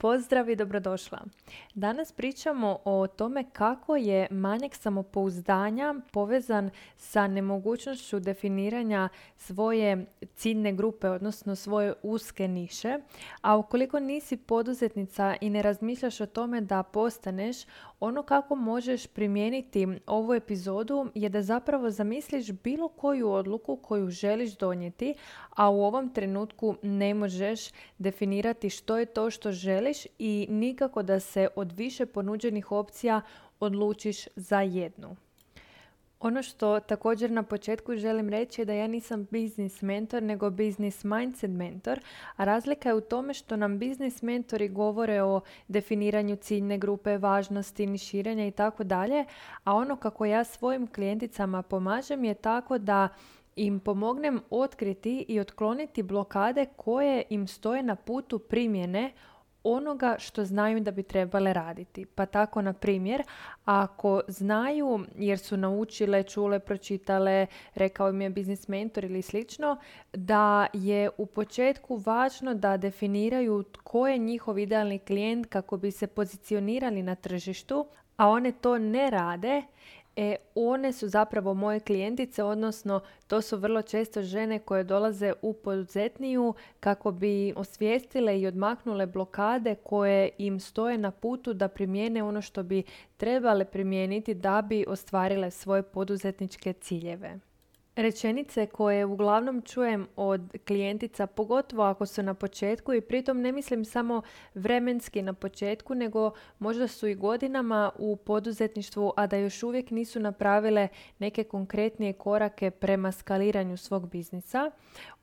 Pozdrav i dobrodošla. Danas pričamo o tome kako je manjak samopouzdanja povezan sa nemogućnošću definiranja svoje ciljne grupe, odnosno svoje uske niše. A ukoliko nisi poduzetnica i ne razmišljaš o tome da postaneš, ono kako možeš primijeniti ovu epizodu je da zapravo zamisliš bilo koju odluku koju želiš donijeti, a u ovom trenutku ne možeš definirati što je to što želiš i nikako da se od više ponuđenih opcija odlučiš za jednu. Ono što također na početku želim reći je da ja nisam biznis mentor, nego biznis mindset mentor, a razlika je u tome što nam biznis mentori govore o definiranju ciljne grupe, važnosti, niširenja i tako dalje, a ono kako ja svojim klijenticama pomažem je tako da im pomognem otkriti i otkloniti blokade koje im stoje na putu primjene onoga što znaju da bi trebale raditi. Pa tako, na primjer, ako znaju, jer su naučile, čule, pročitale, rekao im je biznis mentor ili slično, da je u početku važno da definiraju tko je njihov idealni klijent kako bi se pozicionirali na tržištu, a one to ne rade, E, one su zapravo moje klijentice, odnosno to su vrlo često žene koje dolaze u poduzetniju kako bi osvijestile i odmaknule blokade koje im stoje na putu da primijene ono što bi trebale primijeniti da bi ostvarile svoje poduzetničke ciljeve rečenice koje uglavnom čujem od klijentica, pogotovo ako su na početku i pritom ne mislim samo vremenski na početku, nego možda su i godinama u poduzetništvu, a da još uvijek nisu napravile neke konkretnije korake prema skaliranju svog biznisa.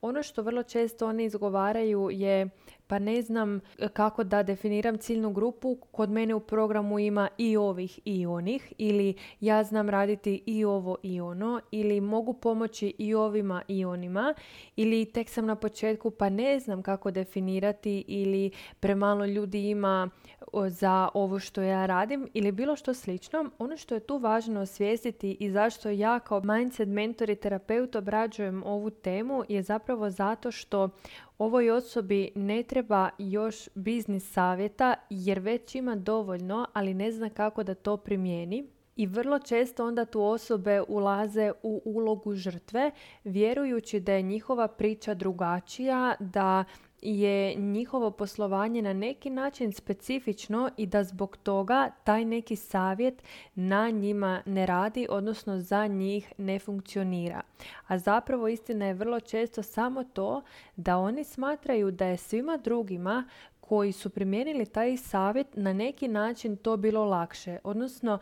Ono što vrlo često oni izgovaraju je pa ne znam kako da definiram ciljnu grupu, kod mene u programu ima i ovih i onih ili ja znam raditi i ovo i ono ili mogu pomoći i ovima i onima ili tek sam na početku pa ne znam kako definirati ili premalo ljudi ima za ovo što ja radim ili bilo što slično. Ono što je tu važno osvijestiti i zašto ja kao mindset mentor i terapeut obrađujem ovu temu je zapravo zato što ovoj osobi ne treba još biznis savjeta jer već ima dovoljno, ali ne zna kako da to primijeni. I vrlo često onda tu osobe ulaze u ulogu žrtve, vjerujući da je njihova priča drugačija, da je njihovo poslovanje na neki način specifično i da zbog toga taj neki savjet na njima ne radi, odnosno za njih ne funkcionira. A zapravo istina je vrlo često samo to da oni smatraju da je svima drugima koji su primijenili taj savjet na neki način to bilo lakše. Odnosno,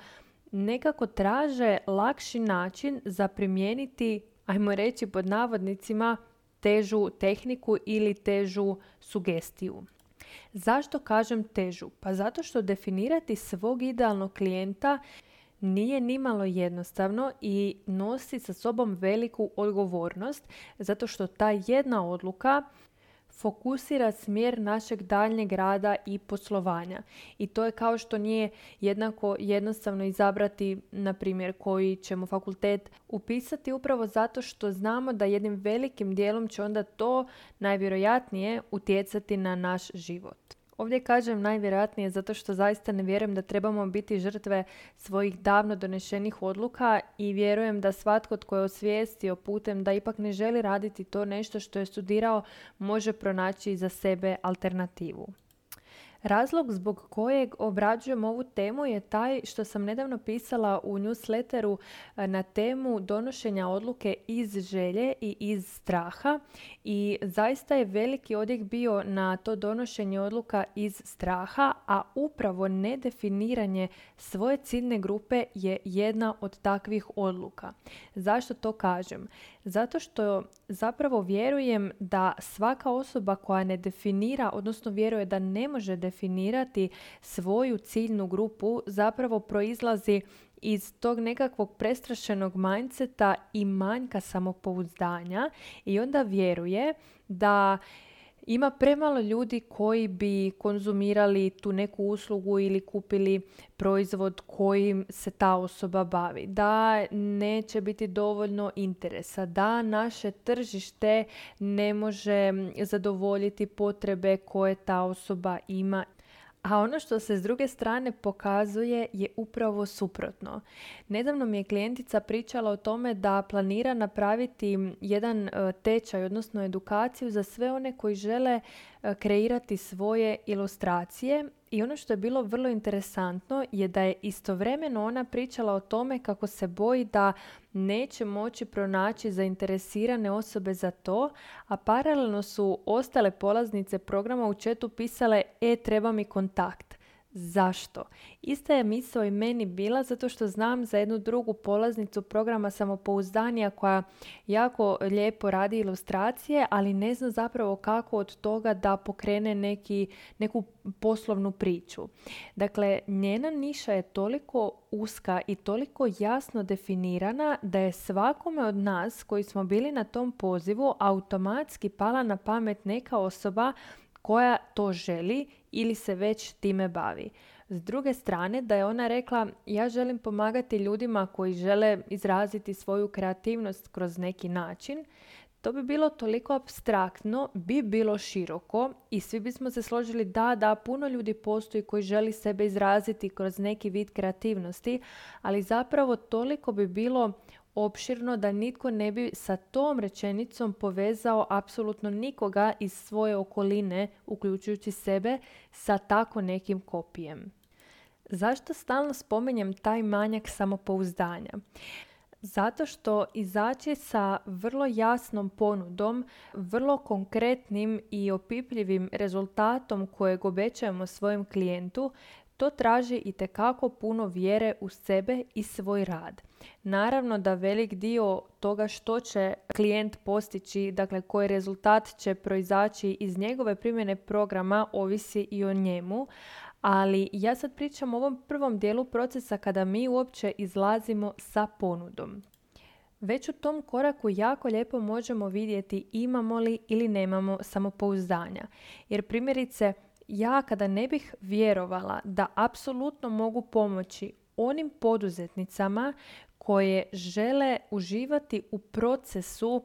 nekako traže lakši način za primijeniti, ajmo reći pod navodnicima, težu tehniku ili težu sugestiju. Zašto kažem težu? Pa zato što definirati svog idealnog klijenta nije nimalo jednostavno i nosi sa sobom veliku odgovornost zato što ta jedna odluka fokusira smjer našeg daljnjeg rada i poslovanja. I to je kao što nije jednako jednostavno izabrati, na primjer, koji ćemo fakultet upisati upravo zato što znamo da jednim velikim dijelom će onda to najvjerojatnije utjecati na naš život. Ovdje kažem najvjerojatnije zato što zaista ne vjerujem da trebamo biti žrtve svojih davno donešenih odluka i vjerujem da svatko tko je osvijestio putem da ipak ne želi raditi to nešto što je studirao može pronaći za sebe alternativu. Razlog zbog kojeg obrađujem ovu temu je taj što sam nedavno pisala u newsletteru e, na temu donošenja odluke iz želje i iz straha i zaista je veliki odjek bio na to donošenje odluka iz straha, a upravo nedefiniranje svoje ciljne grupe je jedna od takvih odluka. Zašto to kažem? Zato što zapravo vjerujem da svaka osoba koja ne definira, odnosno vjeruje da ne može definirati svoju ciljnu grupu, zapravo proizlazi iz tog nekakvog prestrašenog mindseta i manjka samopouzdanja i onda vjeruje da ima premalo ljudi koji bi konzumirali tu neku uslugu ili kupili proizvod kojim se ta osoba bavi. Da neće biti dovoljno interesa, da naše tržište ne može zadovoljiti potrebe koje ta osoba ima A ono što se s druge strane pokazuje je upravo suprotno. Nedavno mi je klijentica pričala o tome da planira napraviti jedan e, tečaj, odnosno edukaciju za sve one koji žele e, kreirati svoje ilustracije i ono što je bilo vrlo interesantno je da je istovremeno ona pričala o tome kako se boji da neće moći pronaći zainteresirane osobe za to, a paralelno su ostale polaznice programa u četu pisale e treba mi kontakt. Zašto? Ista je misao i meni bila zato što znam za jednu drugu polaznicu programa samopouzdanja koja jako lijepo radi ilustracije, ali ne zna zapravo kako od toga da pokrene neki, neku poslovnu priču. Dakle, njena niša je toliko uska i toliko jasno definirana da je svakome od nas koji smo bili na tom pozivu automatski pala na pamet neka osoba koja to želi ili se već time bavi. S druge strane, da je ona rekla ja želim pomagati ljudima koji žele izraziti svoju kreativnost kroz neki način, to bi bilo toliko abstraktno, bi bilo široko i svi bismo se složili da, da, puno ljudi postoji koji želi sebe izraziti kroz neki vid kreativnosti, ali zapravo toliko bi bilo opširno da nitko ne bi sa tom rečenicom povezao apsolutno nikoga iz svoje okoline, uključujući sebe, sa tako nekim kopijem. Zašto stalno spominjem taj manjak samopouzdanja? Zato što izaći sa vrlo jasnom ponudom, vrlo konkretnim i opipljivim rezultatom kojeg obećajemo svojem klijentu, to traži i puno vjere u sebe i svoj rad. Naravno da velik dio toga što će klijent postići, dakle koji rezultat će proizaći iz njegove primjene programa ovisi i o njemu, ali ja sad pričam o ovom prvom dijelu procesa kada mi uopće izlazimo sa ponudom. Već u tom koraku jako lijepo možemo vidjeti imamo li ili nemamo samopouzdanja. Jer primjerice, ja kada ne bih vjerovala da apsolutno mogu pomoći onim poduzetnicama koje žele uživati u procesu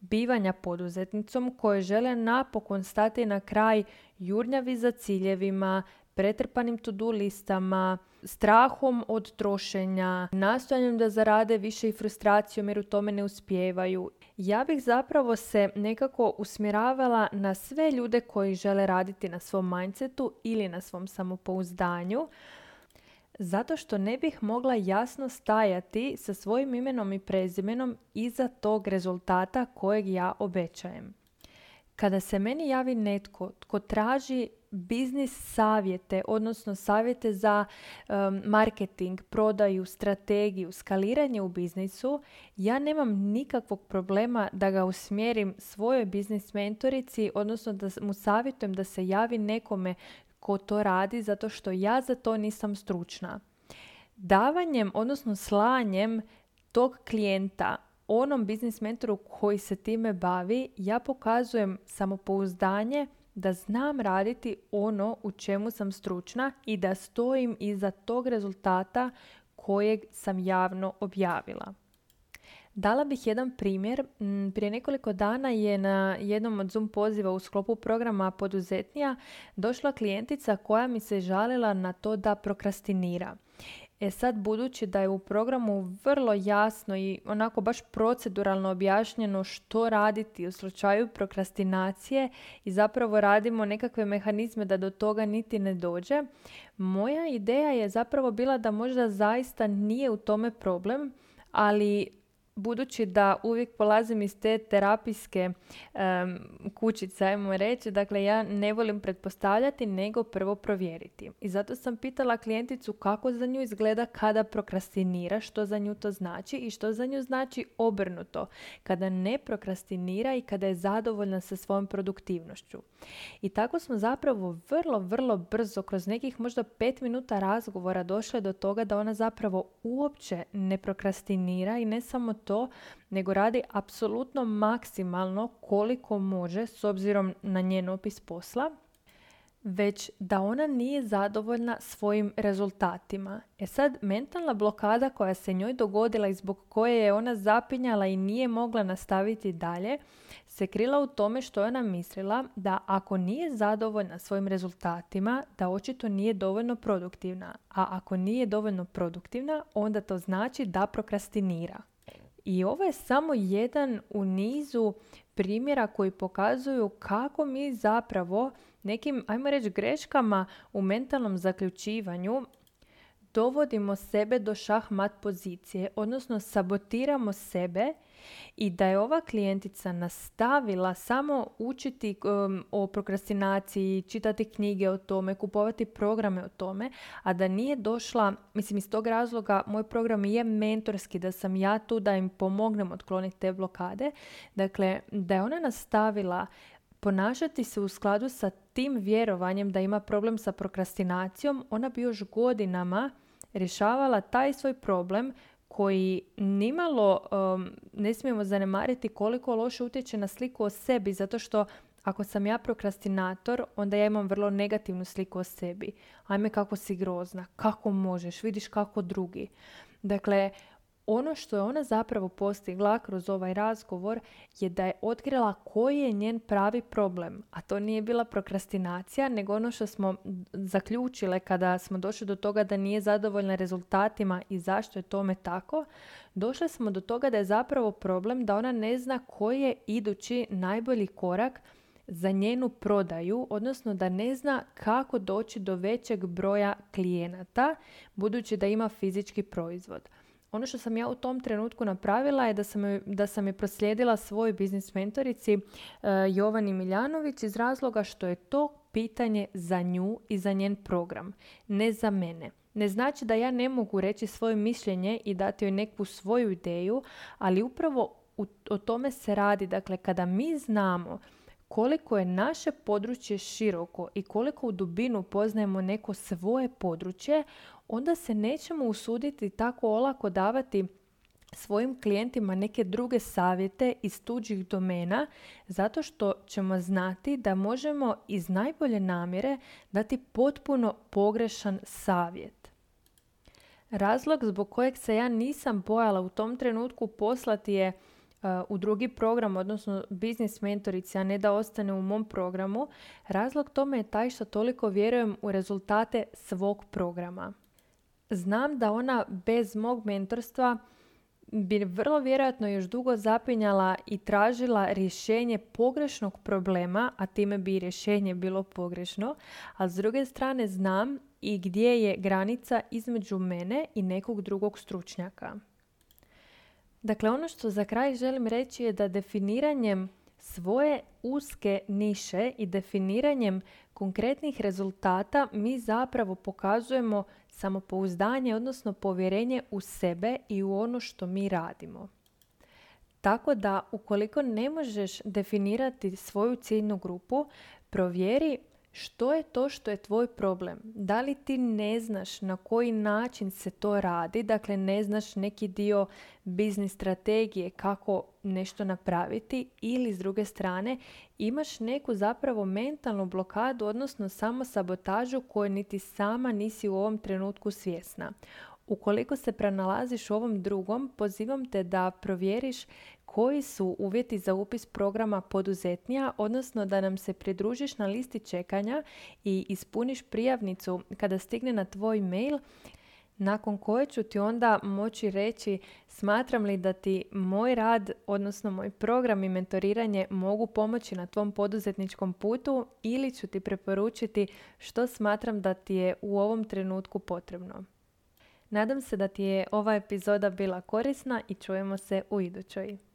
bivanja poduzetnicom, koje žele napokon stati na kraj jurnjavi za ciljevima, pretrpanim to-do listama, strahom od trošenja, nastojanjem da zarade više i frustracijom jer u tome ne uspijevaju. Ja bih zapravo se nekako usmjeravala na sve ljude koji žele raditi na svom mindsetu ili na svom samopouzdanju, zato što ne bih mogla jasno stajati sa svojim imenom i prezimenom iza tog rezultata kojeg ja obećajem. Kada se meni javi netko tko traži biznis savjete, odnosno savjete za marketing, prodaju, strategiju, skaliranje u biznisu, ja nemam nikakvog problema da ga usmjerim svojoj biznis mentorici, odnosno da mu savjetujem da se javi nekome ko to radi, zato što ja za to nisam stručna. Davanjem, odnosno slanjem tog klijenta onom biznis mentoru koji se time bavi, ja pokazujem samopouzdanje da znam raditi ono u čemu sam stručna i da stojim iza tog rezultata kojeg sam javno objavila. Dala bih jedan primjer. Mm, prije nekoliko dana je na jednom od Zoom poziva u sklopu programa Poduzetnija došla klijentica koja mi se žalila na to da prokrastinira. E sad, budući da je u programu vrlo jasno i onako baš proceduralno objašnjeno što raditi u slučaju prokrastinacije i zapravo radimo nekakve mehanizme da do toga niti ne dođe, moja ideja je zapravo bila da možda zaista nije u tome problem, ali budući da uvijek polazim iz te terapijske um, kućice, ajmo reći, dakle ja ne volim pretpostavljati nego prvo provjeriti. I zato sam pitala klijenticu kako za nju izgleda kada prokrastinira, što za nju to znači i što za nju znači obrnuto, kada ne prokrastinira i kada je zadovoljna sa svojom produktivnošću. I tako smo zapravo vrlo, vrlo brzo, kroz nekih možda pet minuta razgovora došle do toga da ona zapravo uopće ne prokrastinira i ne samo to, nego radi apsolutno maksimalno koliko može s obzirom na njen opis posla, već da ona nije zadovoljna svojim rezultatima. E sad, mentalna blokada koja se njoj dogodila i zbog koje je ona zapinjala i nije mogla nastaviti dalje, se krila u tome što je ona mislila da ako nije zadovoljna svojim rezultatima, da očito nije dovoljno produktivna. A ako nije dovoljno produktivna, onda to znači da prokrastinira. I ovo je samo jedan u nizu primjera koji pokazuju kako mi zapravo nekim, ajmo reći, greškama u mentalnom zaključivanju dovodimo sebe do šahmat pozicije, odnosno sabotiramo sebe i da je ova klijentica nastavila samo učiti um, o prokrastinaciji, čitati knjige o tome, kupovati programe o tome, a da nije došla, mislim iz tog razloga moj program je mentorski, da sam ja tu da im pomognem otkloniti te blokade. Dakle, da je ona nastavila ponašati se u skladu sa tim vjerovanjem da ima problem sa prokrastinacijom, ona bi još godinama rješavala taj svoj problem koji nimalo um, ne smijemo zanemariti koliko loše utječe na sliku o sebi, zato što ako sam ja prokrastinator, onda ja imam vrlo negativnu sliku o sebi. Ajme kako si grozna, kako možeš, vidiš kako drugi. Dakle, ono što je ona zapravo postigla kroz ovaj razgovor je da je otkrila koji je njen pravi problem. A to nije bila prokrastinacija, nego ono što smo zaključile kada smo došli do toga da nije zadovoljna rezultatima i zašto je tome tako, došli smo do toga da je zapravo problem da ona ne zna koji je idući najbolji korak za njenu prodaju, odnosno da ne zna kako doći do većeg broja klijenata, budući da ima fizički proizvod ono što sam ja u tom trenutku napravila je da sam, da sam je proslijedila svoj biznis mentorici uh, Jovani Miljanović iz razloga što je to pitanje za nju i za njen program, ne za mene. Ne znači da ja ne mogu reći svoje mišljenje i dati joj neku svoju ideju, ali upravo o tome se radi. Dakle, kada mi znamo koliko je naše područje široko i koliko u dubinu poznajemo neko svoje područje, onda se nećemo usuditi tako olako davati svojim klijentima neke druge savjete iz tuđih domena zato što ćemo znati da možemo iz najbolje namjere dati potpuno pogrešan savjet. Razlog zbog kojeg se ja nisam bojala u tom trenutku poslati je u drugi program, odnosno biznis mentorici, a ne da ostane u mom programu, razlog tome je taj što toliko vjerujem u rezultate svog programa. Znam da ona bez mog mentorstva bi vrlo vjerojatno još dugo zapinjala i tražila rješenje pogrešnog problema, a time bi rješenje bilo pogrešno, a s druge strane znam i gdje je granica između mene i nekog drugog stručnjaka. Dakle, ono što za kraj želim reći je da definiranjem svoje uske niše i definiranjem konkretnih rezultata mi zapravo pokazujemo samopouzdanje, odnosno povjerenje u sebe i u ono što mi radimo. Tako da ukoliko ne možeš definirati svoju ciljnu grupu, provjeri što je to što je tvoj problem? Da li ti ne znaš na koji način se to radi, dakle ne znaš neki dio biznis strategije kako nešto napraviti ili s druge strane imaš neku zapravo mentalnu blokadu, odnosno samo sabotažu koju niti sama nisi u ovom trenutku svjesna. Ukoliko se pronalaziš u ovom drugom, pozivam te da provjeriš koji su uvjeti za upis programa poduzetnija, odnosno da nam se pridružiš na listi čekanja i ispuniš prijavnicu kada stigne na tvoj mail nakon koje ću ti onda moći reći smatram li da ti moj rad, odnosno moj program i mentoriranje mogu pomoći na tvom poduzetničkom putu ili ću ti preporučiti što smatram da ti je u ovom trenutku potrebno. Nadam se da ti je ova epizoda bila korisna i čujemo se u idućoj.